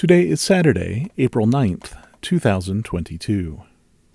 Today is Saturday, April 9th, 2022.